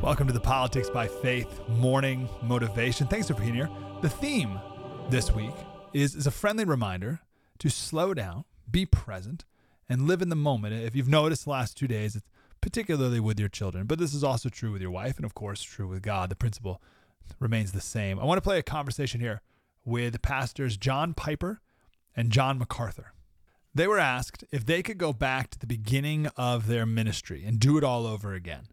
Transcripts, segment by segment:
Welcome to the Politics by Faith morning motivation. Thanks for being here. The theme this week is, is a friendly reminder to slow down, be present, and live in the moment. If you've noticed the last two days, it's particularly with your children, but this is also true with your wife, and of course, true with God. The principle remains the same. I want to play a conversation here with pastors John Piper and John MacArthur. They were asked if they could go back to the beginning of their ministry and do it all over again,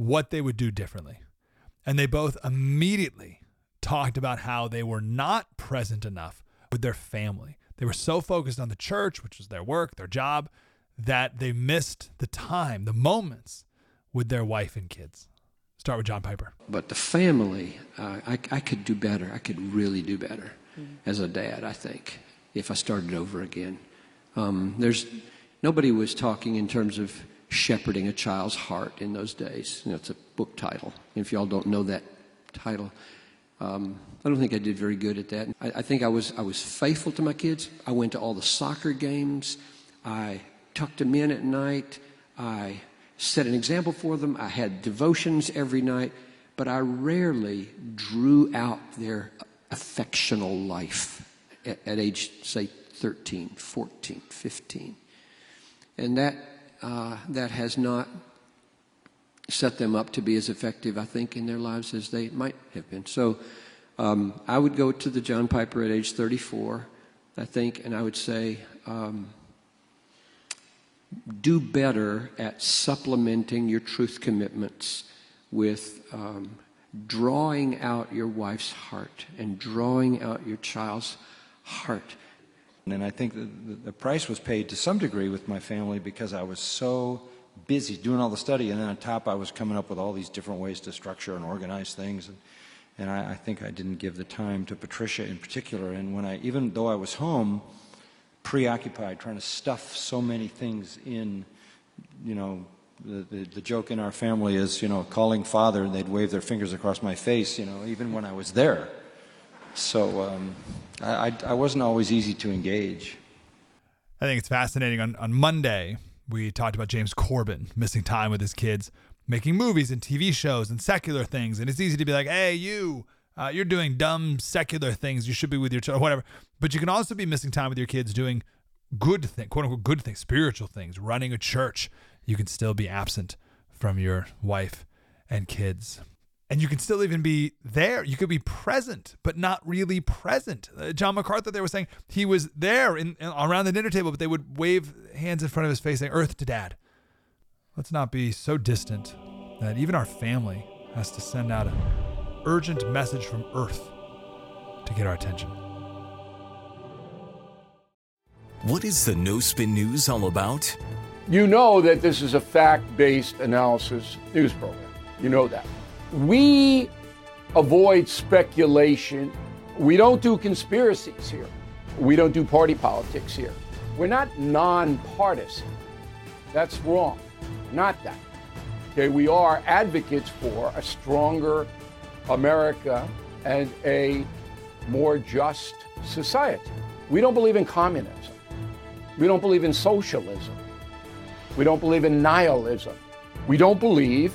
what they would do differently. And they both immediately talked about how they were not present enough with their family. They were so focused on the church, which was their work, their job, that they missed the time, the moments with their wife and kids. Start with John Piper. But the family, uh, I, I could do better. I could really do better mm-hmm. as a dad, I think, if I started over again. Um, there's nobody was talking in terms of shepherding a child's heart in those days. You know, it's a book title. If y'all don't know that title, um, I don't think I did very good at that. I, I, think I was I was faithful to my kids. I went to all the soccer games. I tucked them in at night. I set an example for them. I had devotions every night, but I rarely drew out their affectional life at, at age, say, 13, 14, 15. And that, uh, that has not set them up to be as effective, I think, in their lives as they might have been. So um, I would go to the John Piper at age 34, I think, and I would say, um, do better at supplementing your truth commitments with um, drawing out your wife's heart and drawing out your child's heart. And I think the, price was paid to some degree with my family because I was so busy doing all the study, and then on top, I was coming up with all these different ways to structure and organize things. And, and I, I think I didn't give the time to Patricia in particular. And when I, even though I was home, preoccupied trying to stuff so many things in, you know, the, the, the, joke in our family is, you know, calling father and they'd wave their fingers across my face, you know, even when I was there. So um, I, I, wasn't always easy to engage. I think it's fascinating. On, on Monday, we talked about James Corden missing time with his kids, making movies and TV shows and secular things. And it's easy to be like, hey, you, uh, you're doing dumb secular things. You should be with your child, whatever. But you can also be missing time with your kids doing good things, quote unquote, good things, spiritual things, running a church. You can still be absent from your wife and kids. And you can still even be there. You could be present, but not really present. Uh, John MacArthur, they were saying he was there in, in, around the dinner table, but they would wave hands in front of his face saying, Earth to dad. Let's not be so distant that even our family has to send out an urgent message from Earth to get our attention. What is the No Spin News all about? You know that this is a fact based analysis news program. You know that. We avoid speculation. We don't do conspiracies here. We don't do party politics here. We're not nonpartisan. That's wrong. Not that. Okay, we are advocates for a stronger America and a more just society. We don't believe in communism. We don't believe in socialism. We don't believe in nihilism. We don't believe